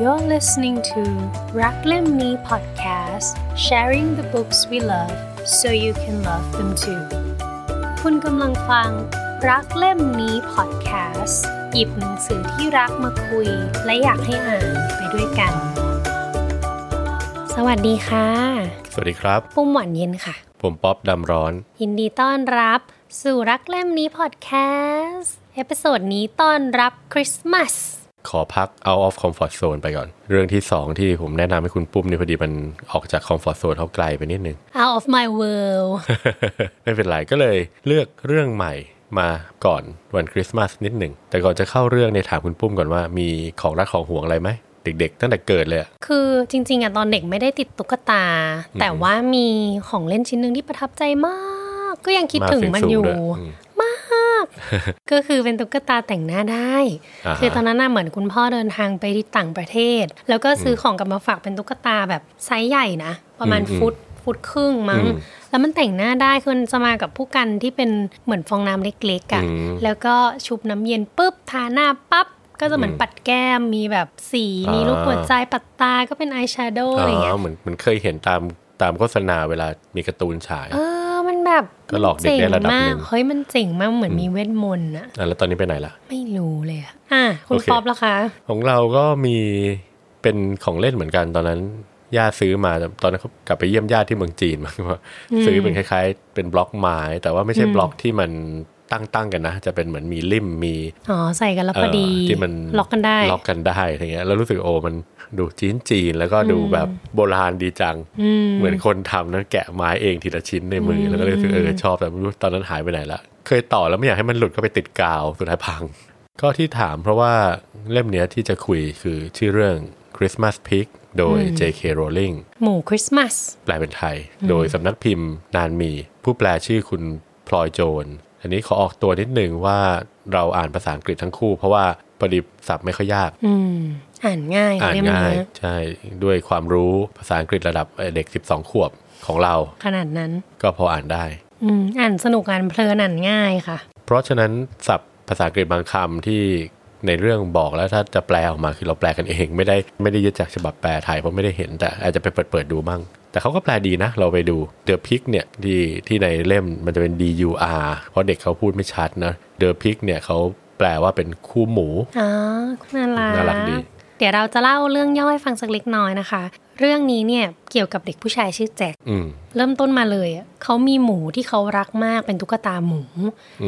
You're listening to รักเล่มนี้ podcast sharing the books we love so you can love them too คุณกำลังฟัง รักเล่มนี้ podcast หยิบหนังสือที่รักมาคุย และอยากให้อ่านไปด้วยกัน สวัสดีค่ะ สวัสดีครับ ปุ้มหวานเย็นค่ะ ผมป๊อบดำร้อน ยินดีต้อนรับ สู่รักเล่มนี้ podcast episode นี้ต้อนรับคริสต์มาส ขอพัก out of comfort zone ไปก่อน เรื่องที่สองที่ผมแนะนำให้คุณปุ้มนี่พอดีมันออกจาก comfort zone เขาไกลไปนิดนึง out of my world ไม่เป็นไรก็เลยเลือกเรื่องใหม่มาก่อนวันคริสต์มาสนิดหนึ่ง แต่ก่อนจะเข้าเรื่องในยถามคุณปุ้มก่อนว่ามีของรักของหวงอะไรไหมเด็กๆ ตั้งแต่เกิดเลยอะคือจริง ๆอะตอนเด็กไม่ได้ติดตุ๊กตา แต่ว่ามีของเล่นชิ้นหนึ่งที่ประทับใจมาก ก็ยังคิดถึงมันอยู่ กก็คือเป็นตุ๊กตาแต่งหน้าได้อ่าฮะคือตอนนั้นน่ะเหมือนคุณพ่อเดินทางไปที่ต่างประเทศ แล้วก็ซื้อของกลับมาฝากเป็นตุ๊กตาแบบไซส์ใหญ่นะ ประมาณอืมฟุตฟุตครึ่งมั้งอืมแล้วมันแต่งหน้าได้คือมันจะมากับผู้กันที่เป็นเหมือนฟองน้ำเล็กๆอะ่ะอืมแล้วก็ชุบน้ำเย็นปุ๊บทาหน้าปั๊บก็จะเหมือนปัดแก้มมีแบบสีอ่ามีมีลูกหัวใจปัดตาก็เป็นอายแชโดว์อะไรเงี้ยเหมือนเหมือนเคยเห็นตามตามโฆษณาเวลามีการ์ตูนฉาย เออมัน แบบก็หลอกเด็กได้ระดับหนึ่งเจ๋มากเฮ้ยมันเจ๋งมากเหมือนมีเวทมนต์อะอะแล้วตอนนี้ไปไหนล่ะ ไม่รู้เลยอะอะคุณโอเคป๊อปละคะ ของเราก็มีเป็นของเล่นเหมือนกันตอนนั้นญาติซื้อมาตอนนั้นเขากลับไปเยี่ยมญาติที่เมืองจีนมาว่าซื้อเป็นคล้ายๆ เป็นบล็อกไม้ แต่ว่าไม่ใช่บล็อกที่มันตั้งตั้งๆกันนะ จะเป็นเหมือนมีริมมีอ๋อใส่กันแล้วพอดีเที่มันล็อกกันได้ล็อกกันได้อะไรเงี้ยแล้วรู้สึกโอ้มัน ดูจีนจีนๆแล้วก็ดูแบบโบราณดีจัง เหมือนคนทำนั้นแกะไม้เองทีละชิ้นในมืออแล้วก็เลยรู้สึกเออชอบแต่ไม่รู้ตอนนั้นหายไปไหนละ เคยต่อแล้วไม่อยากให้มันหลุดเข้าไปติดกาวสุดท้ายพัง ก็ที่ถามเพราะว่าเล่มเนี้ยที่จะคุยคือชื่อเรื่อง Christmas Pig โดย J.K. Rowling หมูคริสต์มาสแปลเป็นไทย โดยสำนักพิมพ์นานมี ผู้แปลชื่อคุณพลอยโจน อันนี้ขอออกตัวนิดหนึ่งว่าเราอ่านภาษาอังกฤษทั้งคู่ เพราะว่าพอดีศัพท์ไม่ค่อยยาก อืมอ่านง่ายอ่านเล่มง่ายนี้ใช่ด้วยความรู้ภาษาอังกฤษระดับเด็ก 12 ขวบของเรา ขนาดนั้นก็พออ่านได้อืมอ่านสนุกอ่านเพลินอ่านง่ายค่ะ เพราะฉะนั้นศัพท์ภาษาอังกฤษบางคำที่ในเรื่องบอกแล้วถ้าจะแปลออกมาคือเราแปลกันเอง ไม่ได้ไม่ได้ยึดจากฉบับแปลไทยเพราะไม่ได้เห็นแต่อาจจะไปเปิดเปิดดูมั่งแต่เขาก็แปลดีนะ เราไปดู The Pig เนี่ยที่ที่ในเล่มมันจะเป็น D U R เพราะเด็กเขาพูดไม่ชัดนะ The Pig เนี่ยเขาแปลว่าเป็นคู่หมูอ๋อน่ารักน่ารักดีเดี๋ยวเราจะเล่าเรื่องย่อให้ฟังสักเล็กน้อยนะคะ เรื่องนี้เนี่ยเกี่ยวกับเด็กผู้ชายชื่อแจ็คอืมเริ่มต้นมาเลยอะเขามีหมูที่เขารักมากเป็นตุ๊กตาหมู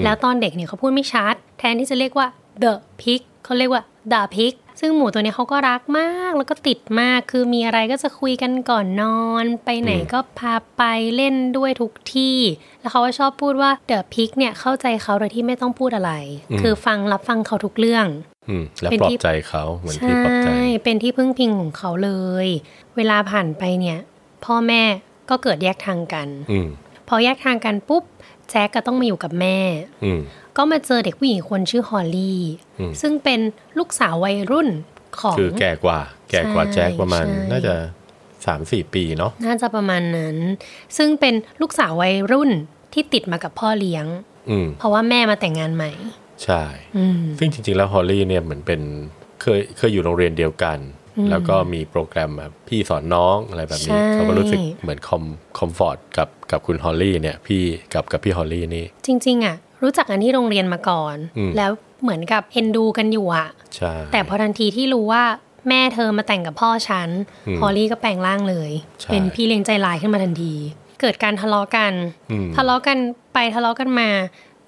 แล้วตอนเด็กเนี่ยเขาพูดไม่ชัด แทนที่จะเรียกว่า the pig เขาเรียกว่า the pig ซึ่งหมูตัวเนี้ยเขาก็รักมากแล้วก็ติดมากคือมีอะไรก็จะคุยกันก่อนนอน ไปไหนก็พาไปเล่นด้วยทุกที่ แล้วเขาก็ชอบพูดว่า the pig เนี่ยเข้าใจเขาโดยที่ไม่ต้องพูดอะไร คือฟังรับฟังเขาทุกเรื่องอืม แล้วเป็นปลอที่บใจเขาเหมือนที่ปลอบใจใช่เป็นที่พึ่งพิงของเขาเลย เวลาผ่านไปเนี่ย พ่อแม่ก็เกิดแยกทางกันอืมพอแยกทางกันปุ๊บ แจ็คก็ต้องมาอยู่กับแม่อืมก็มาเจอเด็กผู้หญิงคนชื่อฮอลลี่อืมซึ่งเป็นลูกสาววัยรุ่นของคือแก่กว่า แก่กว่าใช่แจ็คประมาณใช่น่าจะสามสี่ปีเนาะน่าจะประมาณนั้น ซึ่งเป็นลูกสาววัยรุ่นที่ติดมากับพ่อเลี้ยงอืมเพราะว่าแม่มาแต่งงานใหม่ ใช่อืมซึ่งจริง ๆ แล้วฮอลลี่เนี่ยเหมือนเป็นเคยเคยอยู่โรงเรียนเดียวกัน แล้วก็มีโปรแกรมแบบพี่สอนน้องอะไรแบบนี้ใช่เขาก็รู้สึกเหมือน com comfort กับกับคุณฮอลลี่เนี่ยพี่กับกับพี่ฮอลลี่นี่ จริง ๆ อะ รู้จักกันที่โรงเรียนมาก่อนอืมแล้วเหมือนกับเอ็นดูกันอยู่อะใช่แต่พอทันทีที่รู้ว่าแม่เธอมาแต่งกับพ่อฉันอืมฮอลลี่ก็แปลงร่างเลยใช่เป็นพี่เลี้ยงใจร้ายขึ้นมาทันที เกิดการทะเลาะกันอืมทะเลาะกันไปทะเลาะกันมา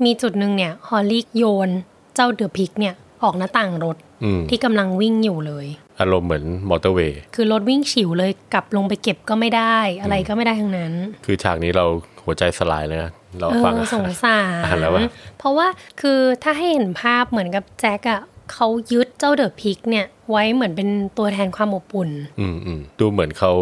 มีจุดหนึ่งเนี่ยฮอลลี่โยน เจ้า the pig เนี่ยออกหน้าต่างรถอืมที่กำลังวิ่งอยู่เลย อารมณ์เหมือนมอเตอร์เวย์คือรถวิ่งฉิวเลยกลับลงไปเก็บก็ไม่ได้ อะไรก็ไม่ได้ทั้งนั้น คือฉากนี้เราหัวใจสลายเลยนะเราเอฟังอสงสาอ่านรแล้วว่าเพราะว่าคือถ้าให้เห็นภาพเหมือนกับแจ็คอะเขายึดเจ้าเดอะพิกเนี่ยไว้เหมือนเป็นตัวแทนความอบอุ่น อืมอืมดูเหมือนเขา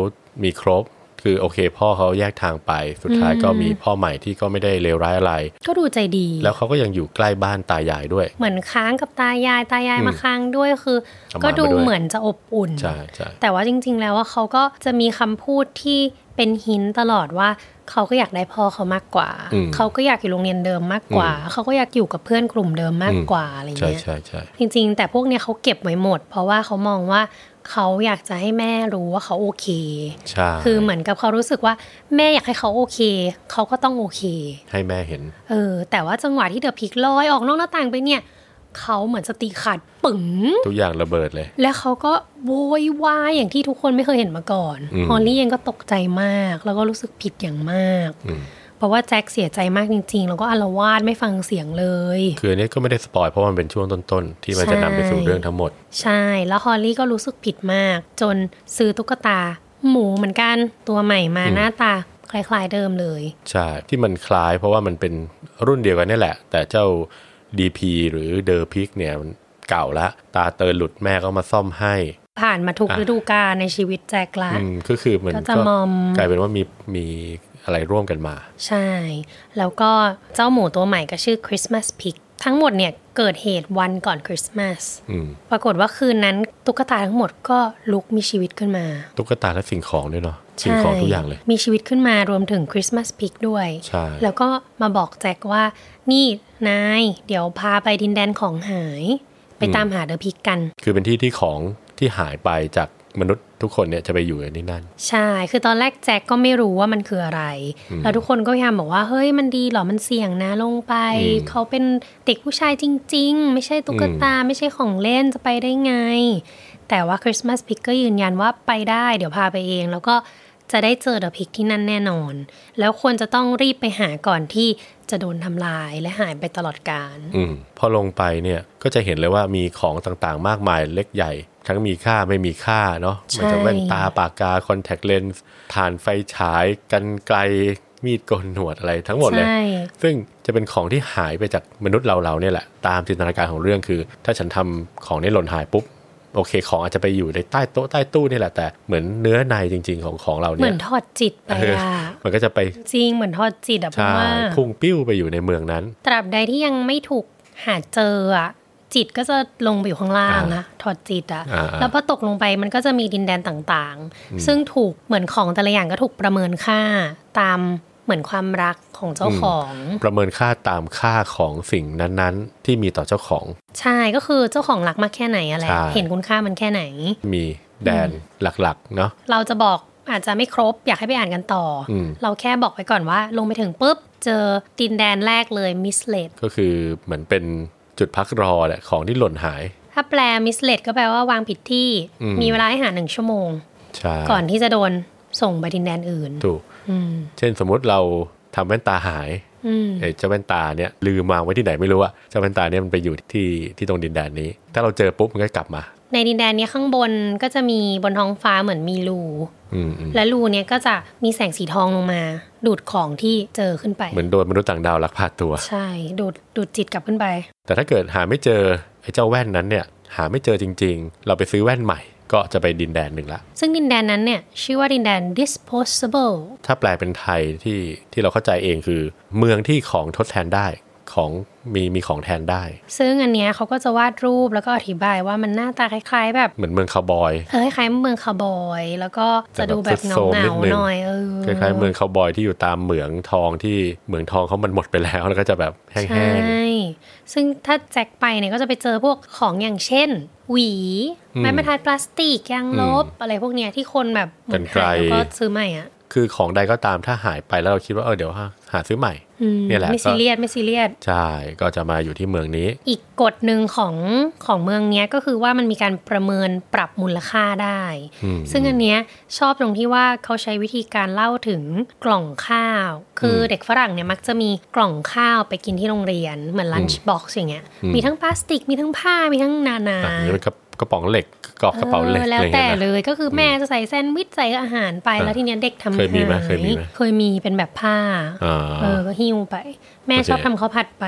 มีครบ คือโอเค พ่อเขาแยกทางไป สุดท้ายก็มีพ่อใหม่ที่ก็ไม่ได้เลวร้ายอะไร ก็ดูใจดี แล้วเขาก็ยังอยู่ใกล้บ้านตายายด้วย เหมือนค้างกับตายายตายายอืมมาค้างด้วยคือเอาหมาก็ดูมาด้วยเหมือนจะอบอุ่นใช่ใช่แต่ว่าจริง ๆ แล้วว่าเขาก็จะมีคำพูดที่เป็นหินตลอดว่าเขาก็อยากได้พ่อเขามากกว่าอืมเขาก็อยากอยู่โรงเรียนเดิมมากกว่าอืมเขาก็อยากอยู่กับเพื่อนกลุ่มเดิมมากกว่าอะไรใช่เงี้ยใช่ใช่จริง ๆ แต่พวกเนี้ยเขาเก็บไว้หมด เพราะว่าเขามองว่า เขาอยากจะให้แม่รู้ว่าเขาโอเคใช่คือเหมือนกับเขารู้สึกว่าแม่อยากให้เขาโอเค เขาก็ต้องโอเค ให้แม่เห็น เออ แต่ว่าจังหวะที่เดอะพิกลอยออกนอกหน้าต่างไปเนี่ย เขาเหมือนสติขาดปึ๋งทุกอย่างระเบิดเลย และเขาก็โวยวายอย่างที่ทุกคนไม่เคยเห็นมาก่อนอืมฮอลลี่เองก็ตกใจมาก แล้วก็รู้สึกผิดอย่างมากอืม เพราะว่าแจ็คเสียใจมากจริง ๆ แล้วก็อาละวาดไม่ฟังเสียงเลย คืออันนี้ก็ไม่ได้ spoil เพราะมันเป็นช่วงต้นๆ ที่มันจะนำไปสู่เรื่องทั้งหมด ใช่ แล้วฮอลลี่ก็รู้สึกผิดมาก จนซื้อตุ๊กตา หมูเหมือนกันตัวใหม่มาอืมหน้าตาคล้าย ๆเดิมเลย ใช่ ที่มันคล้ายเพราะว่ามันเป็นรุ่นเดียวกันนี่แหละ แต่เจ้า DP หรือ Dur Pig เนี่ยมันเก่าละ ตาเตอหลุดแม่ก็มาซ่อมให้ ผ่านมาทุกอะฤดูกาลในชีวิตแจ็คละอืมก็คือมันก็จะมอมกลายเป็นว่ามีมี อะไรร่วมกันมา ใช่ แล้วก็เจ้าหมูตัวใหม่ก็ชื่อ Christmas Pig ทั้งหมดเนี่ยเกิดเหตุวันก่อนคริสต์มาสอืมปรากฏว่าคืนนั้นตุ๊กตาทั้งหมดก็ลุกมีชีวิตขึ้นมา ตุ๊กตาและสิ่งของด้วยเนาะสิ่งของทุกอย่างเลย มีชีวิตขึ้นมารวมถึง Christmas Pig ด้วยใช่แล้วก็มาบอกแจ็คว่า นี่นาย เดี๋ยวพาไปดินแดนของหาย ไปตามหาเดอะพิกกัน คือเป็นที่ที่ของที่หายไปจาก มนุษย์ทุกคนเนี่ยจะไปอยู่ในที่นั่น ใช่ คือตอนแรกแจ็คก็ไม่รู้ว่ามันคืออะไร แล้วทุกคนก็พยายามบอกว่าเฮ้ยมันดีเหรอมันเสี่ยงนะลงไปอืมเขาเป็นเด็กผู้ชายจริง ๆ ไม่ใช่ตุ๊กตาไม่ใช่ของเล่นจะไปได้ไง แต่ว่าคริสต์มาสพิกก็ยืนยันว่าไปได้ เดี๋ยวพาไปเอง แล้วก็จะได้เจอเดอะพิกที่นั่นแน่นอน แล้วควรจะต้องรีบไปหาก่อนที่จะโดนทำลายและหายไปตลอดกาลอืมพอลงไปเนี่ยก็จะเห็นเลยว่ามีของต่างๆ มากมายเล็กใหญ่ ทั้งมีค่าไม่มีค่าเนาะใช่มันจะแว่นตาปากกาคอนแทคเลนส์ฐานไฟฉายกันไกลมีดโกนหนวดอะไรทั้งหมดเลยใช่ซึ่งจะเป็นของที่หายไปจากมนุษย์เราเราๆเนี่ยแหละ ตามจินตนาการของเรื่องคือ ถ้าฉันทำของนี้หล่นหายปุ๊บ โอเค ของอาจจะไปอยู่ในใต้โต๊ะใต้ตู้นี่แหละ แต่เหมือนเนื้อในจริง ๆ ของของเราเหเนี่มืยอนทอดจิตไปเอออะมันก็จะไป จริงเหมือนทอดจิตอะเพราะใช่ว่าพุ่งปิ้วไปอยู่ในเมืองนั้น ตราบใดที่ยังไม่ถูกหาเจออะ จิตก็จะลงไปอยู่ข้างล่างนะถอดจิตอะอ่าแล้วพอตกลงไปมันก็จะมีดินแดนต่างๆ ซึ่งถูกเหมือนของแต่ละอย่างก็ถูกประเมินค่าตามเหมือนความรักของเจ้าของ ประเมินค่าตามค่าของสิ่งนั้นๆ ที่มีต่อเจ้าของ ใช่ก็คือเจ้าของรักมากแค่ไหนอะไรใช่เห็นคุณค่ามันแค่ไหน มีแดนหลักๆเนาะเราจะบอกอาจจะไม่ครบอยากให้ไปอ่านกันต่ออมเราแค่บอกไว้ก่อนว่าลงไปถึงปุ๊บ เจอดินแดนแรกเลยมิสเลดก็คือเหมือนเป็น จุดพักรอแหละของที่หล่นหาย ถ้าแปลมิสเลดก็แปลว่าวางผิดที่อืมมีเวลาให้หาหนึ่งชั่วโมงใช่ก่อนที่จะโดนส่งไปดินแดนอื่น ถูกอืมเช่นสมมุติเราทำแว่นตาหายอืมไอ้เจ้าแว่นตาเนี่ยลืมวางไว้ที่ไหนไม่รู้อะเจ้าแว่นตาเนี่ยมันไปอยู่ที่ที่ตรงดินแดนนี้ ถ้าเราเจอปุ๊บมันก็กลับมา ในดินแดนเนี้ยข้างบนก็จะมีบนท้องฟ้าเหมือนมีรูอืมอืมและรูเนี้ยก็จะมีแสงสีทองลงมา ดูดของที่เจอขึ้นไป เหมือนโดนมนุษย์ต่างดาวลักพาตัว ใช่ ดูดดูดจิตกลับขึ้นไป แต่ถ้าเกิดหาไม่เจอไอ้เจ้าแว่นนั้นเนี่ย หาไม่เจอจริง ๆ เราไปซื้อแว่นใหม่ก็จะไปดินแดนหนึ่งละ ซึ่งดินแดนนั้นเนี่ย ชื่อว่าดินแดน disposable ถ้าแปลเป็นไทยที่ที่เราเข้าใจเองคือ เมืองที่ของทดแทนได้ ของมีมีของแทนได้ ซึ่งอันเนี้ยเขาก็จะวาดรูปแล้วก็อธิบายว่ามันหน้าตาคล้ายๆ แบบเหมือนเมืองคาวบอยเออคล้ายๆเมืองคาวบอย แล้วก็จะดูแบบแต่เงาแบบเงานิดนึงหน่อยเออคล้ายๆเมืองคาวบอยที่อยู่ตามเหมืองทองที่เหมืองทองเขามันหมดไปแล้วแล้วก็จะแบบแห้ใช่งซึ่งถ้าแจ็คไปเนี่ยก็จะไปเจอพวกของอย่างเช่น หวีอืมไม้บรรทัดพลาสติกยางลบอะไรพวกเนี้ยที่คนแบบเหมือนกรรไกรหายแล้วก็ซื้อใหม่อะๆคือของใดก็ตามถ้าหายไปแล้วเราคิดว่าเออเดี๋ยวหาหาซื้อใหม่อืม เนี่ยแหละไม่ซีเรียสไม่ซีเรียสใช่ก็จะมาอยู่ที่เมืองนี้ อีกกฎหนึ่งของของเมืองเนี้ยก็คือว่ามันมีการประเมินปรับมูลค่าได้อืมซึ่งอันเนี้ยชอบตรงที่ว่าเขาใช้วิธีการเล่าถึงกล่องข้าว คืออมเด็กฝรั่งเนี่ยมักจะมีกล่องข้าวไปกินที่โรงเรียนเหมือน lunch box อย่างเงี้ยอืมมีทั้งพลาสติกมีทั้งผ้ามีทั้งนานาอะนี่เป็นกระ กระป๋องเหล็กกรอบกระเป๋าเหล็กอออะแล้วไรอย่างแต่เงี้ยนะเลยก็คือแม่จะใส่แซนด์วิชใส่อาหารไปอะแล้วทีเนี้ยเด็กทำเคยมีไหมหาเคยมีไหมเคยมีเป็นแบบผ้าอ่าเออก็หิ้วไป แม่โอเคชอบทำข้าวผัดไป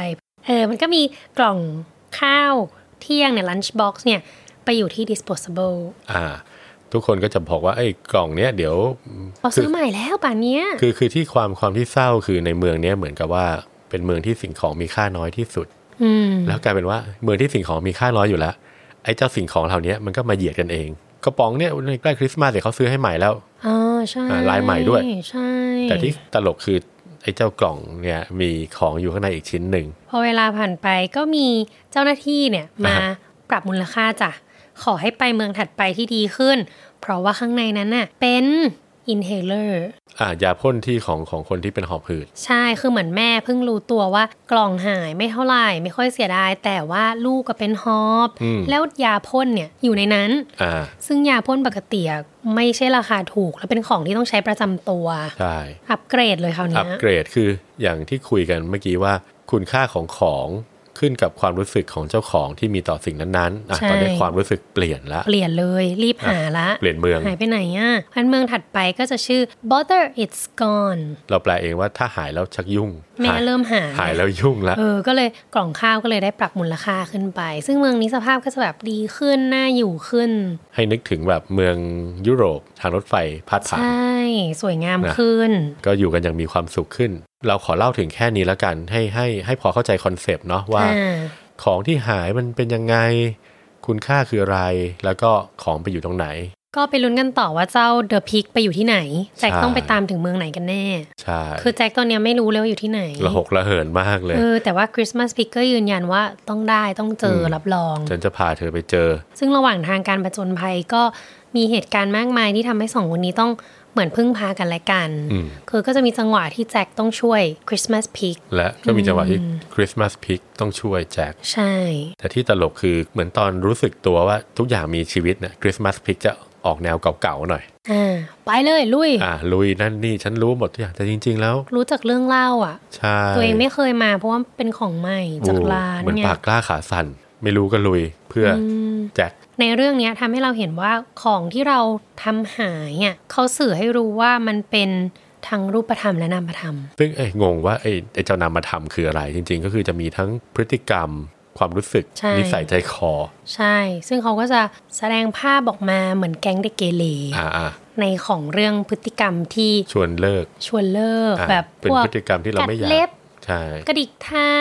เออมันก็มีกล่องข้าวเที่ยงเนี่ย lunch box เนี่ยไปอยู่ที่ disposable อ่าทุกคนก็จะบอกว่าไอ้กล่องเนี้ยเดี๋ยวเราคืซื้อใหม่แล้วป่านเนี้ยคือคือที่ความความที่เศร้าคือในเมืองเนี้ยเหมือนกับว่าเป็นเมืองที่สิ่งของมีค่าน้อยที่สุดอืมแล้วกลายเป็นว่าเมืองที่สิ่งของมีค่าน้อยอยู่แล้ว ไอ้เจ้าสิ่งของเหล่านี้มันก็มาเหยียดกันเองกระป๋องเนี่ยในใกล้คริสต์มาสเดี๋ยวเขาซื้อให้ใหม่แล้วอ๋อใช่อ่าลายใหม่ด้วยใช่แต่ที่ตลกคือไอ้เจ้ากล่องเนี่ยมีของอยู่ข้างในอีกชิ้นหนึ่งพอเวลาผ่านไปก็มีเจ้าหน้าที่เนี่ยมาอ่าฮะปรับมูลค่าจ้ะขอให้ไปเมืองถัดไปที่ดีขึ้น เพราะว่าข้างในนั้นน่ะเป็น อินเฮเลอร์อ่ายาพ่นที่ของของคนที่เป็นหอบหืด ใช่คือเหมือนแม่เพิ่งรู้ตัวว่ากล่องหายไม่เท่าไหร่ไม่ค่อยเสียดาย แต่ว่าลูกก็เป็นฮอบอืมแล้วยาพ่นเนี่ยอยู่ในนั้นอ่าซึ่งยาพ่นปกติอะไม่ใช่ราคาถูก และเป็นของที่ต้องใช้ประจำตัวใช่อัปเกรดเลยคราวอัเนี้ปยเกรดคืออย่างที่คุยกันเมื่อกี้ว่าคุณค่าของของ ขึ้นกับความรู้สึกของเจ้าของที่มีต่อสิ่งนั้นๆอะใช่ตอนนี้ความรู้สึกเปลี่ยนละเปลี่ยนเลยรีบหาละ เปลี่ยนเมืองหายไปไหนอะพันเมืองถัดไปก็จะชื่อ bother it's gone เราแปลเองว่าถ้าหายแล้วชักยุ่งแม่หายเริ่มหาหายแล้วยุ่งละเออก็เลยกล่องข้าวก็เลยได้ปรับมูลค่าขึ้นไป ซึ่งเมืองนี้สภาพก็จะแบบดีขึ้นน่าอยู่ขึ้น ให้นึกถึงแบบเมืองยุโรปทางรถไฟพาดผ่านใช่ สวยงามนะขึ้น ก็อยู่กันอย่างมีความสุขขึ้น เราขอเล่าถึงแค่นี้แล้วกัน ให้ให้ให้พอเข้าใจคอนเซปต์เนาะว่าอ่าของที่หายมันเป็นยังไง คุณค่าคืออะไร แล้วก็ของไปอยู่ตรงไหน ก็ไปลุ้นกันต่อว่าเจ้า Dur Pig ไปอยู่ที่ไหน แจ็คใช่ต้องไปตามถึงเมืองไหนกันแน่ ใช่ คือแจ็คตอนเนี้ยไม่รู้เลยว่าอยู่ที่ไหนระหกระเหินมากเลยเออแต่ว่า Christmas Pig ก็ยืนยันว่าต้องได้ต้องเจออมรับรองฉันจะพาเธอไปเจอ ซึ่งระหว่างทางการประจนภัยก็มีเหตุการณ์มากมายที่ทำให้สองคนนี้ต้องเหมือนพึ่งพากันและกันอืมคือก็จะมีจังหวะที่แจ็คต้องช่วย Christmas Pigและก็มีจังหวะที่ Christmas Pig ต้องช่วยแจ็ค ใช่ แต่ที่ตลกคือเหมือนตอนรู้สึกตัวว่าทุกอย่างมีชีวิตเนี่ยคริสต์มาสพิกจะ ออกแนวเก่าๆหน่อยอ่าไปเลยลุยอ่าลุยนั่นนี่ฉันรู้หมดทุกอย่างแต่จริง ๆ แล้ว รู้จากเรื่องเล่าอะใช่ตัวเองไม่เคยมาเพราะว่าเป็นของใหม่จากร้านเหมือนไงปากกล้าขาสั่นไม่รู้ก็ลุยเพื่ออแจ็คในเรื่องเนี้ยทำให้เราเห็นว่าของที่เราทำหายอะเขาสื่อให้รู้ว่ามันเป็นทั้งรูปธรรมและนามธรรม ซึ่งเอ้ยงงว่าไอ้ไอ้เจ้านามธรรมคืออะไร จริง ๆ ก็คือจะมีทั้งพฤติกรรม ความรู้สึกใช่นิสัยใจคอ ใช่ ซึ่งเขาก็จะแสดงภาพออกมาเหมือนแก๊งเด็กเกเรอ่าอ่าในของเรื่องพฤติกรรมที่ชวนเลิก ชวนเลิกอ่าแบบเป็นพวกพฤติกรรมที่เราไม่อยากกัดเล็บใช่กระดิกเท้า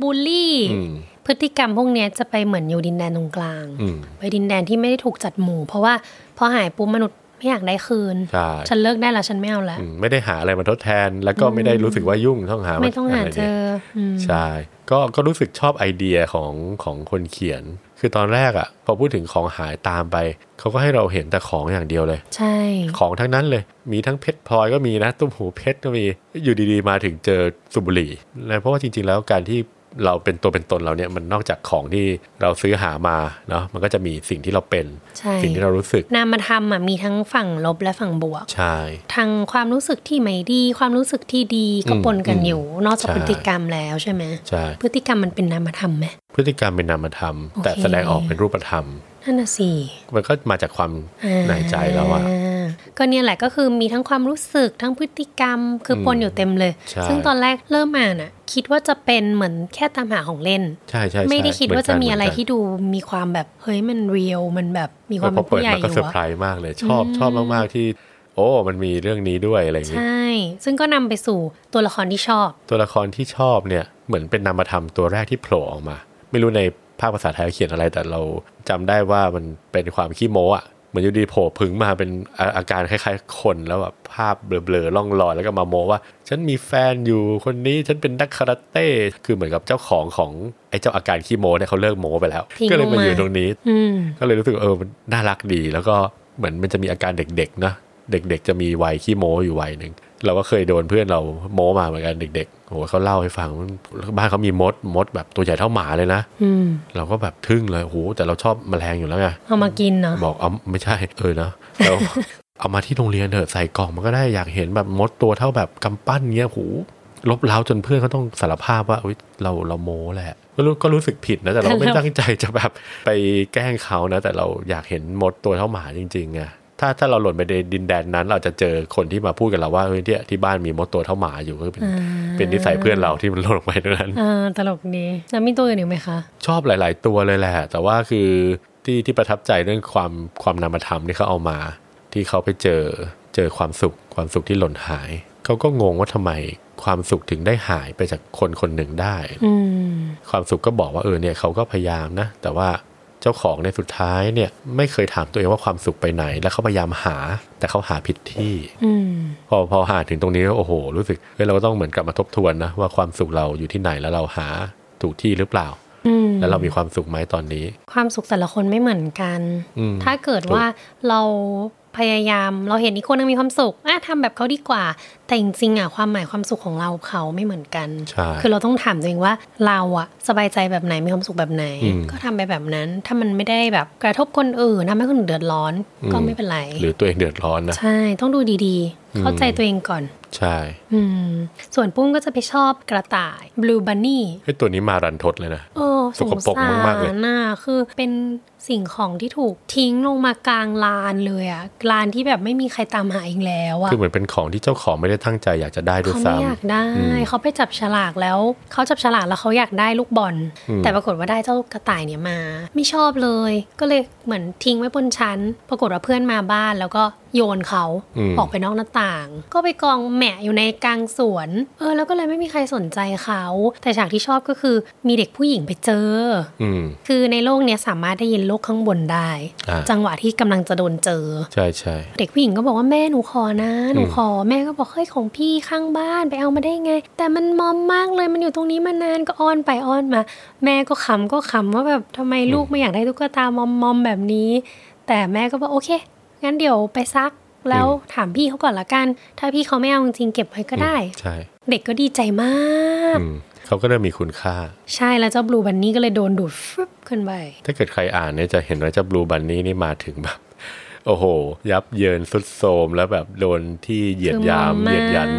บูลลี่อืมพฤติกรรมพวกเนี้ยจะไปเหมือนอยู่ดินแดนตรงกลางอืมไปดินแดนที่ไม่ได้ถูกจัดหมู่ เพราะว่าพอหายปุ๊บมนุษย์ ไม่อยากได้คืน ใช่ ฉันเลิกได้แล้วฉันไม่เอาแล้ว อืมไม่ได้หาอะไรมาทดแทน แล้วก็ไม่ได้รู้สึกว่ายุ่งต้องหาไม่ต้องหาะรเจนี่ยออืมใช่ ก็ก็รู้สึกชอบไอเดียของของคนเขียน คือตอนแรกอะ่ะ พอพูดถึงของหายตามไป เขาก็ให้เราเห็นแต่ของอย่างเดียวเลย ใช่ ของทั้งนั้นเลย มีทั้งเพชรพลอยก็มีนะตุ้มหูเพชรก็มี อยู่ดีๆ มาถึงเจอสุบุหรี่และเพราะว่าจริงๆ แล้วการที่ เราเป็นตัวเป็นตนเราเนี่ยมันนอกจากของที่เราซื้อหามาเนาะมันก็จะมีสิ่งที่เราเป็นใช่สิ่งที่เรารู้สึก นามธรรมอะมีทั้งฝั่งลบและฝั่งบวก ใช่ทางความรู้สึกที่ไม่ดี ความรู้สึกที่ดีก็อืมปนกันอืมอยู่ นอกจากใช่พฤติกรรมแล้วใช่ไหมใช่พฤติกรรมมันเป็นนามธรรมไหมพฤติกรรมเป็นนามธรรมโอเคแต่แสดงออกเป็นรูปธรรมนั่นน่ะสิมันก็มาจากความในใจแล้วอะา ก็เนี่ยแหละก็คือมีทั้งความรู้สึกทั้งพฤติกรรม คือปนอยู่เต็มเลยใช่ซึ่งตอนแรกเริ่มอ่านอะ คิดว่าจะเป็นเหมือนแค่ตามหาของเล่น ใช่ใช่ใช่ไม่ได้คิดว่าจะมีอะไรเหนกันที่ดูมีความแบบเฮ้ยมันเรียลมันแบบมีความพเป็อนเปิผู้ดใหญ่มาอก็ยู่เซอร์ไพรอะส์มากเลย ชอบชอบมากๆที่โอ้ มันมีเรื่องนี้ด้วยอะไรอย่างงี้ ใช่ ซึ่งก็นำไปสู่ตัวละครที่ชอบ ตัวละครที่ชอบเนี่ยเหมือนเป็นนามธรรมตัวแรกที่โผล่ออกมา ไม่รู้ในภาคภาษาไทยเขาเขียนอะไรแต่เราจำได้ว่ามันเป็นความขี้โม้อะเห มือนอยู่ดีโผล่พึงมาเป็นอาอาการคล้ายๆ คนแล้วแบบภาพเบลอๆล่องลอยแล้วก็มาโม้ว่า ฉันมีแฟนอยู่คนนี้ฉันเป็นนักคาราเต้คือเหมือนกับเจ้าของของไอ้เจ้าอาการขี้โม้เนี่ยเขาเลิกโม้ไปแล้วทิ้งก็เลยลงมามาอยู่ตรงนี้อืมก็เลยรู้สึกว่าเออมันน่ารักดีแล้วก็เหมือนมันจะมีอาการเด็กๆนะ เด็กๆจะมีวัยขี้โม้อยู่วัยหนึ่งเราก็เคยโดนเพื่อนเราโม้มาเหมือนกันเด็กๆโอ้โหเขาเล่าให้ฟังว่าบ้านเขามีมดมดแบบตัวใหญ่เท่าหมาเลยนะอืมเราก็แบบทึ่งเลยโอ้โหแต่เราชอบแมลงอยู่แล้วไงเอามากินเนาะบอกเอาไม่ใช่เออนะเราเอามาที่โรงเรียนเถอะใส่กล่องมันก็ได้อยากเห็นแบบมดตัวเท่าแบบกำปั้นเงี้ยโอ้โหลบเล้าจนเพื่อนเขาต้องสารภาพว่าอุ๊ยเราเราโม้แหละก็รู้ก็รู้สึกผิดนะแต่เราไม่ตั้งใจจะแบบไปแกล้งเขานะ แต่เราอยากเห็นมดตัวเท่าหมาจริงๆไง ถ้าถ้าเราหล่นไปในดินแดนนั้น เราจะเจอคนที่มาพูดกับเราว่าเฮ้ยเนี่ยที่บ้านมีมดตัวเท่าหมาอยู่ก็เป็นเป็นนิสัยเพื่อนเราที่มันหล่นลงไปตรงนั้นอ่าตลกดีแล้วมีตัวอื่นอีกไหมคะ ชอบหลาย ๆ ตัวเลยแหละ แต่ว่าคือที่ที่ประทับใจเรื่องความความนามธรรมที่เขาเอามา ที่เขาไปเจอเจอความสุขความสุขที่หล่นหาย เขาก็งงว่าทำไมความสุขถึงได้หายไปจากคนคนหนึ่งได้อืมความสุขก็บอกว่าเออเนี่ยเขาก็พยายามนะ แต่ว่า เจ้าของในสุดท้ายเนี่ยไม่เคยถามตัวเองว่าความสุขไปไหน แล้วเขาพยายามหา แต่เขาหาผิดที่อืมพอพอหาถึงตรงนี้ก็โอ้โห รู้สึกเฮ้ยเราก็ต้องเหมือนกลับมาทบทวนนะว่าความสุขเราอยู่ที่ไหนแล้วเราหาถูกที่หรือเปล่าอืมแล้วเรามีความสุขไหมตอนนี้ ความสุขแต่ละคนไม่เหมือนกันอืมถ้าเกิดว่าเราพยายามเราเห็นอีกคนนึงมีความสุขอะทำแบบเขาดีกว่าแต่จริงๆอะความหมายความสุขของเราเขาไม่เหมือนกันใช่คือเราต้องถามตัวเองว่าเราอะสบายใจแบบไหนมีความสุขแบบไหนอืมก็ทำไปแบบนั้น ถ้ามันไม่ได้แบบกระทบคนอื่นทำให้คนอื่นเดือดร้อนก็ไม่เป็นไร หรือตัวเองเดือดร้อนนะใช่ต้องดูดีๆ เข้าใจตัวเองก่อน ใช่อืมส่วนปุ้มก็จะไปชอบกระต่าย blue bunny เฮ้ยตัวนี้มารันทดเลยนะเออสกปรกมากๆเลยสงสรน่ะคือเป็นสิ่งของที่ถูกทิ้งลงมากลางลานเลยอะลานที่แบบไม่มีใครตามหาอีกแล้วอะคือเหมือนเป็นของที่เจ้าของไม่ได้ตั้งใจอยากจะได้ด้วยเขาซ้ไม่อยากได้เขาไปจับฉลากแล้วเขาจับฉลากแล้วเขาอยากได้ลูกบอลอืมแต่ปรากฏว่าได้เจ้ากระต่ายเนี่ยมา ไม่ชอบเลย ก็เลยเหมือนทิ้งไว้บนชั้น ปรากฏว่าเพื่อนมาบ้านแล้วก็โยนเขามออกไปนอกหน้าต่าง ก็ไปกองแหมะอยู่ในกลางสวน เออ แล้วก็เลยไม่มีใครสนใจเขา แต่ฉากที่ชอบก็คือมีเด็กผู้หญิงไปเจออืมคือในโลกเนี้ยสามารถได้ยินโลกข้างบนได้อ่าจังหวะที่กำลังจะโดนเจอ ใช่ใช่เด็กผู้หญิงก็บอกว่าแม่หนูขอนะ หนูอืมขอแม่ก็บอกเฮ้ยของพี่ข้างบ้านไปเอามาได้ไง แต่มันมอมมากเลยมันอยู่ตรงนี้มานานก็อ้อนไปอ้อนมา แม่ก็ขำก็ขำว่าแบบทำไมลูกไม่อยากได้ตุ๊กตามอมมอมๆแบบนี้ แต่แม่ก็บอกโอเค งั้นเดี๋ยวไปซักแล้วถามพี่เขาก่อนละกัน ถ้าพี่เขาไม่เอาจริงๆเก็บไว้ก็ได้ใช่เด็กก็ดีใจมากอืมเขาก็เริ่มมีคุณค่า ใช่แล้วเจ้าบลูบันนี่ก็เลยโดนดูดฟึบขึ้นไปถ้าเกิดใครอ่านเนี่ยจะเห็นว่าเจ้าบลูบันนี่นี่มาถึงแบบ โอ้โห ยับเยินสุดโทรมแล้วแบบโดนที่เหยียดยามคือมอมมากเหยียดยัน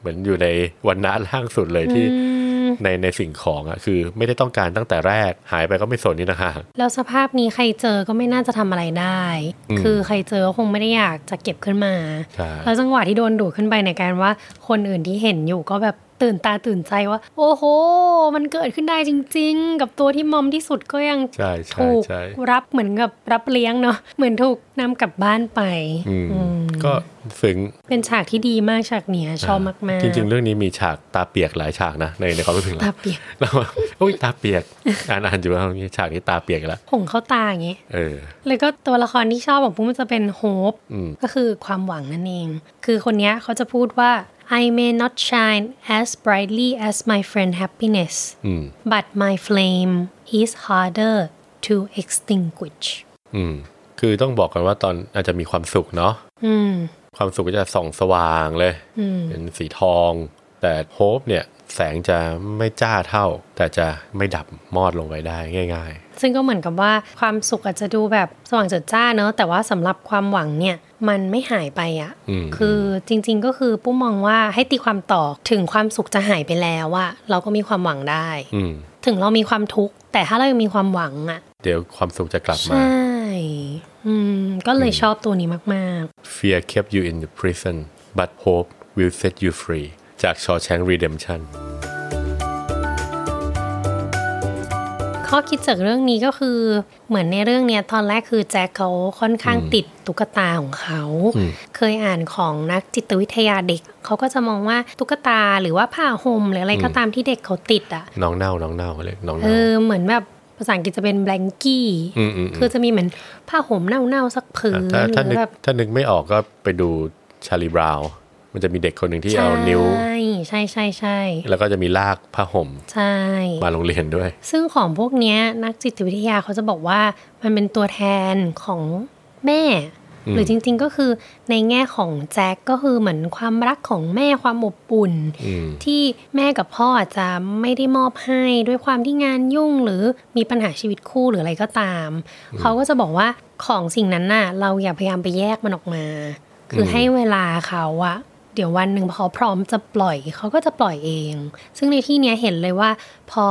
เหมือนอยู่ในวันน้าล่างสุดเลยที่อืมในในสิ่งของอะคือไม่ได้ต้องการตั้งแต่แรกหายไปก็ไม่สนนี่นะคะแล้วสภาพนี้ใครเจอก็ไม่น่าจะทำอะไรได้อืมคือใครเจอก็คงไม่ได้อยากจะเก็บขึ้นมาใช่แล้วจังหวะที่โดนดูดขึ้นไปในการว่าคนอื่นที่เห็นอยู่ก็แบบ ตื่นตาตื่นใจว่า โอ้โห มันเกิดขึ้นได้จริง ๆ กับตัวที่มอมที่สุดก็ยังใช่ใช่ถูกใช่รับเหมือนกับรับเลี้ยงเนาะเหมือนถูกนำกลับบ้านไปอืมอืมก็ซึ้งเป็นฉากที่ดีมากฉากเนี้ยชอบมากๆ จริง ๆ เรื่องนี้มีฉากตาเปียกหลายฉากนะในในความรู้สึกตาเราเปียกเราว่าโอ้ยตาเปียกอ่านอ่านอยู่แล้วนี่ฉากนี้ตาเปียกแล้วผงเข้าตาอย่างงี้เออแล้วก็ตัวละครที่ชอบของปุ้มจะเป็นโฮปอืมก็คือความหวังนั่นเอง คือคนเนี้ยเขาจะพูดว่า I may not shine as brightly as my friend happiness อืม but my flame is harder to extinguish อืมคือต้องบอกกันว่าตอนอาจจะมีความสุขเนาะอืมความสุขก็จะส่องสว่างเลยอืมเป็นสีทอง แต่โฮปเนี่ยแสงจะไม่จ้าเท่า แต่จะไม่ดับมอดลงไปได้ง่ายซึ่งก็เหมือนกับว่าความสุขอาจจะดูแบบสว่างเจิดจ้าเนอะแต่ว่าสำหรับความหวังเนี่ย มันไม่หายไปอะอืมคือจริง ๆ ก็คือปุ้มมองว่าให้ตีความต่อถึงความสุขจะหายไปแล้วอะเราก็มีความหวังได้ๆอืมถึงเรามีความทุกข์ แต่ถ้าเรายังมีความหวังอะเดี๋ยวความสุขจะกลับใชมา่อืมก็เลยชอบตัวนี้มาก Fear kept you in the prison but hope will set you free จาก Shawshank Redemption ข้อคิดจากเรื่องนี้ก็คือเหมือนในเรื่องเนี้ยตอนแรกคือแจ็คเขาค่อนข้างติดตุ๊กตาของเขาอืมเคยอ่านของนักจิตวิทยาเด็ก เขาก็จะมองว่าตุ๊กตาหรือว่าผ้าห่มหรืออะไรก็ตามที่เด็กเขาติดอะน้องเน่าน้องเน่าเขาเรียกน้องเอเน่าอเหมือนแบบภาษาอังกฤษจะเป็น blankie อืมอืมคือจะมีเหมือนผ้าห่มเน่าๆสักผืนถ้าถ้าหรืนึอกแบบถ้านึกไม่ออกก็ไปดูชาลีบราวน์ มันจะมีเด็กคนหนึ่งที่เอานิ้วใช่ใช่ใช่ใช่แล้วก็จะมีลากผ้าห่มใช่มาโรงเรียนด้วย ซึ่งของพวกเนี้ยนักจิตวิทยาเขาจะบอกว่ามันเป็นตัวแทนของแม่อืมหรือจริง ๆก็คือในแง่ของแจ็คก็คือเหมือนความรักของแม่ความอบอุ่นอืมที่แม่กับพ่ออาจจะไม่ได้มอบให้ด้วยความที่งานยุ่งหรือมีปัญหาชีวิตคู่หรืออะไรก็ตาม เขาก็จะบอกว่าของสิ่งนั้นน่ะ เราอย่าพยายามไปแยกมันออกมา คือให้เวลาเขาอะ เดี๋ยววันหนึ่งพอพร้อมจะปล่อยเขาก็จะปล่อยเอง ซึ่งในที่เนี้ยเห็นเลยว่า พอ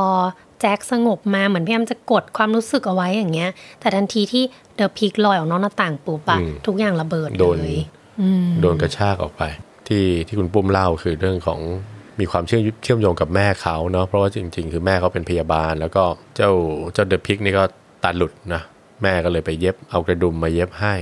แจ็คสงบมาเหมือนพยายามจะกดความรู้สึกเอาไว้อย่างเงี้ย แต่ทันทีที่เดอะพิกลอยออกนอกหน้าต่างปุ๊บอะอืมทุกอย่างระเบิดโดเลนยอืมโดนกระชากออกไป ที่ที่คุณปุ้มเล่าคือเรื่องของมีความเชื่อมเชื่อมโยงกับแม่เขาเนาะเพราะว่าจริง ๆ คือแม่เขาเป็นพยาบาล แล้วก็เจ้าเจ้าเดอะพิกนี่ก็ตัดหลุดนะแม่ก็เลยไปเย็บเอากระดุมมาเย็บให้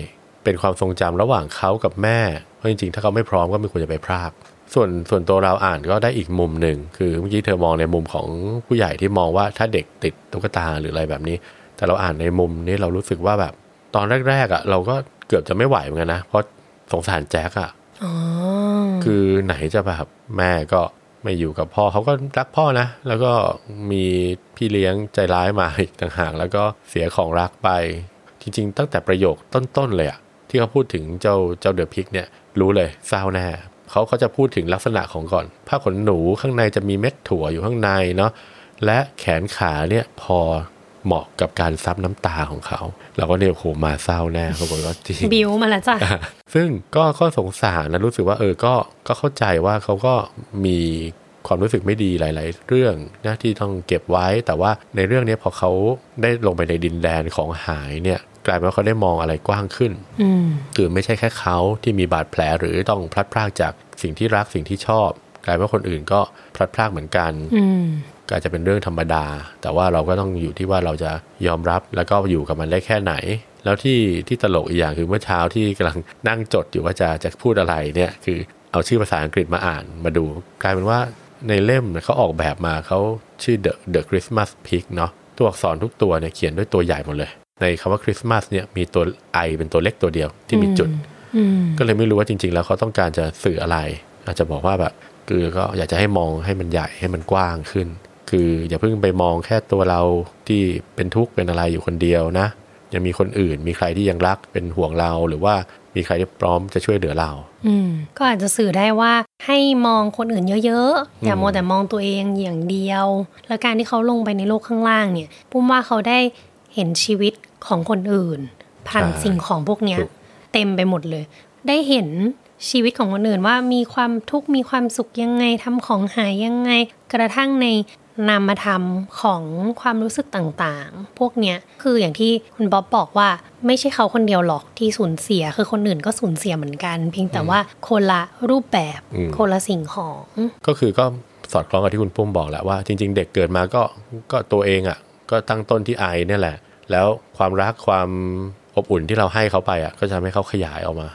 เป็นความทรงจำระหว่างเขากับแม่เพ ราะจริงๆ ถ้าเขาไม่พร้อมก็ไม่ควรจะไปพรากส่วนส่วนตัวเราอ่านก็ได้อีกมุมหนึ่งคือเมื่อกี้เธอมองในมุมของผู้ใหญ่ที่มองว่าถ้าเด็กติดตุ๊กตาหรืออะไรแบบนี้ แต่เราอ่านในมุมนี้เรารู้สึกว่าแบบ ตอนแรกๆอะ เราก็เกือบจะไม่ไหวเหมือนกันนะเพราะสงสารแจ็คอะอ๋อคือไหนจะแบบแม่ก็ไม่อยู่กับพ่อเขาก็รักพ่อนะ แล้วก็มีพี่เลี้ยงใจร้ายมาอีกต่างหากแล้วก็เสียของรักไป จริง ๆ ตั้งแต่ประโยคต้นๆเลยอะที่เขาพูดถึงเจ้าเจ้าเดอะพิกเนี่ย รู้เลยเศร้าแน่เขาเขาจะพูดถึงลักษณะของก่อน ผ้าขนหนูข้างในจะมีเม็ดถั่วอยู่ข้างในเนาะและแขนขาเนี่ยพอเหมาะกับการซับน้ำตาของเขาเราก็เนี่ยโหมาเศร้าแน่เขาบอกว่าจริงบิวมาแล้วจ้ะซึ่งก็ก็สงสารนะรู้สึกว่าเออก็ก็เข้าใจว่าเขาก็มีความรู้สึกไม่ดีหลาย ๆ เรื่องนะที่ต้องเก็บไว้ แต่ว่าในเรื่องนี้พอเขาได้ลงไปในดินแดนของหายเนี่ย กลายเป็นว่าเขาได้มองอะไรกว้างขึ้นอืมคือไม่ใช่แค่เขาที่มีบาดแผลหรือต้องพลัดพรากจากสิ่งที่รักสิ่งที่ชอบ กลายเป็นว่าคนอื่นก็พลัดพรากเหมือนกันอืมก็อาจจะเป็นเรื่องธรรมดา แต่ว่าเราก็ต้องอยู่ที่ว่าเราจะยอมรับแล้วก็อยู่กับมันได้แค่ไหน แล้วที่ที่ตลกอีกอย่างคือเมื่อเช้าที่กำลังนั่งจดอยู่ว่าจะจะพูดอะไรเนี่ยคือเอาชื่อภาษาอังกฤษมาอ่านมาดู กลายเป็นว่าในเล่มเนี่ยเขาออกแบบมาเขาชื่อ The The Christmas Pig เนาะตัวอักษรทุกตัวเนี่ยเขียนด้วยตัวใหญ่หมดเลย ในคำว่าคริสต์มาสเนี่ยมีตัวไอเป็นตัวเล็กตัวเดียวที่มีจุดอืมก็เลยไม่รู้ว่าจริง ๆ แล้วเขาต้องการจะสื่ออะไร อาจจะบอกว่าแบบคือก็อยากจะให้มองให้มันใหญ่ให้มันกว้างขึ้น คืออย่าเพิ่งไปมองแค่ตัวเราที่เป็นทุกข์เป็นอะไรอยู่คนเดียวนะยังมีคนอื่น มีใครที่ยังรักเป็นห่วงเราหรือว่ามีใครที่พร้อมจะช่วยเหลือเรา อืมก็อาจจะสื่อได้ว่าให้มองคนอื่นเยอะๆอย่ามัวแต่มองตัวเองอย่างเดียว แล้วการที่เขาลงไปในโลกข้างล่างเนี่ยปุ้มว่าเขาได้ เห็นชีวิตของคนอื่น ผ่านใช่สิ่งของพวกเนี้ยถูกเต็มไปหมดเลย ได้เห็นชีวิตของคนอื่นว่ามีความทุกข์มีความสุขยังไงทำของหายยังไง กระทั่งในนามธรรมของความรู้สึกต่างๆ พวกเนี้ยคืออย่างที่คุณบ๊อบบอกว่า ไม่ใช่เขาคนเดียวหรอกที่สูญเสีย คือคนอื่นก็สูญเสียเหมือนกัน เพียงแต่ว่าคนละรูปแบบอืมคนละสิ่งของ ก็คือก็สอดคล้องกับที่คุณปุ้มบอกแหละว่าจริง ๆ เด็กเกิดมาก็ก็ตัวเองอะ่ะก็ตั้งต้นที่ไอเนี่ยแหละ แล้วความรักความอบอุ่นที่เราให้เขาไปอะ่ะก็จะทำให้เขาขยายออกมา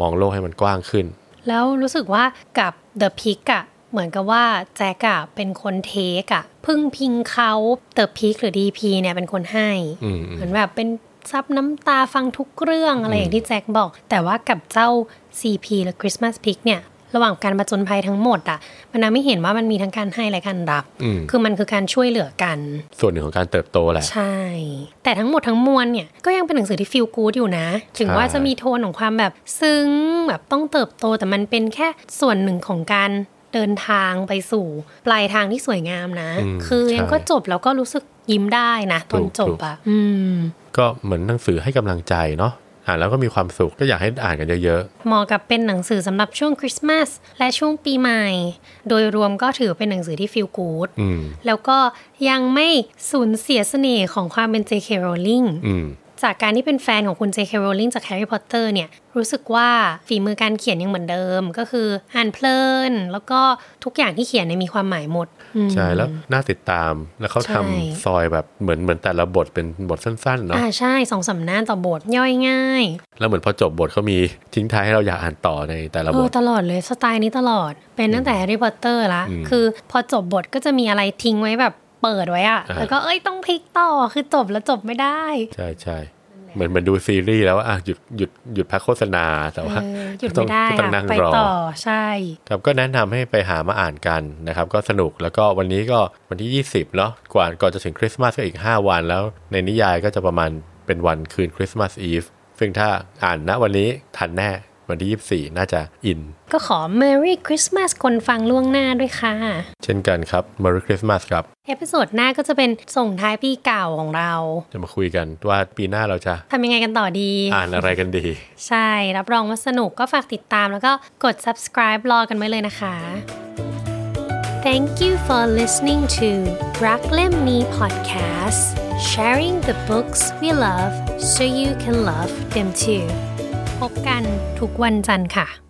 มองโลกให้มันกว้างขึ้น แล้วรู้สึกว่ากับ The Pick อะเหมือนกับว่าแจ็คอะเป็นคนเทคอะพึ่งพิงเขา The Pick หรือ DP เนี่ยเป็นคนให้อืมเหมือนแบบเป็นซับน้ำตาฟังทุกเรื่องอะไรอย่างที่แจ็คบอก แต่ว่ากับเจ้า CP หรือ Christmas Pick เนี่ย ระหว่างการประจนภัยทั้งหมดอะมันทำให้เห็นว่ามันมีทั้งการให้และการรับอืมคือมันคือการช่วยเหลือกัน ส่วนหนึ่งของการเติบโตแหละ ใช่ แต่ทั้งหมดทั้งมวลเนี่ยก็ยังเป็นหนังสือที่ฟีลกู๊ดอยู่นะ ถึงว่าใช่จะมีโทนของความแบบซึ้งแบบต้องเติบโตแต่มันเป็นแค่ส่วนหนึ่งของการเดินทางไปสู่ปลายทางที่สวยงามนะมคือยังใช่ก็จบแล้วก็รู้สึกยิ้มได้นะตอนถูกจบอะอืมก็เหมือนหนังสือให้กำลังใจเนาะ อ่านแล้วก็มีความสุขก็อยากให้อ่านกันเยอะเหมาะกับเป็นหนังสือสำหรับช่วงคริสต์มาสและช่วงปีใหม่ โดยรวมก็ถือเป็นหนังสือที่ฟีลกู๊ดๆอืมแล้วก็ยังไม่สูญเสียเสน่ห์ของความเป็น J.K. Rowling อืมจากการที่เป็นแฟนของคุณ J.K. Rowling จาก Harry Potter เนี่ย รู้สึกว่าฝีมือการเขียนยังเหมือนเดิม ก็คืออ่านเพลิน แล้วก็ทุกอย่างที่เขียนเนี่ยมีความหมายหมดอืม ใช่แล้วน่าติดตามแล้วเขาใช่ทำซอยแบบเหมือนเหมือนแต่ละบทเป็นบทสั้นๆเนาะอ่าใช่สองสามหน้าต่อบทย่อยง่าย แล้วเหมือนพอจบบทเขามีทิ้งท้ายให้เราอยากอ่านต่อในแต่ละเอบอทตลอดเลยสไตล์นี้ตลอด เป็นตั้งแต่ Harry Potter ละอืมคือพอจบบทก็จะมีอะไรทิ้งไว้แบบเปิดไว้อะอ่าแล้วก็เอ้ยต้องพลิกต่อคือจบแล้วจบไม่ได้ ใช่ใช่ เหมือนเหมือนดูซีรีส์แล้วว่าอะหยุดหยุดหยุดพักโฆษณาแต่ว่าเออหยุดไม่ได้ก็ต้องอะนั่งไปรอต่อใช่ ครับก็แนะนำให้ไปหามาอ่านกันนะครับ ก็สนุกแล้วก็วันนี้ก็วันที่ 20เนาะกว่าก่อนจะถึงคริสต์มาสก็อีก 5 วันแล้ว ในนิยายก็จะประมาณเป็นวันคืน Christmas Eve ซึ่งถ้าอ่านณวันนี้ทันแน่ วันที่ 24 น่าจะอิน ก็ขอ Merry Christmas คนฟังล่วงหน้าด้วยค่ะ เช่นกันครับ Merry Christmas ครับ episode หน้าก็จะเป็นส่งท้ายปีเก่าของเรา จะมาคุยกันว่าปีหน้าเราจะทำยังไงกันต่อดี อ่านอะไรกันดี ใช่ รับรองว่าสนุกก็ฝากติดตามแล้วก็กด subscribe รอกันไว้เลยนะคะ Thank you for listening to รักเล่มนี้ podcast sharing the books we love so you can love them too พบกันทุกวันจันทร์ค่ะ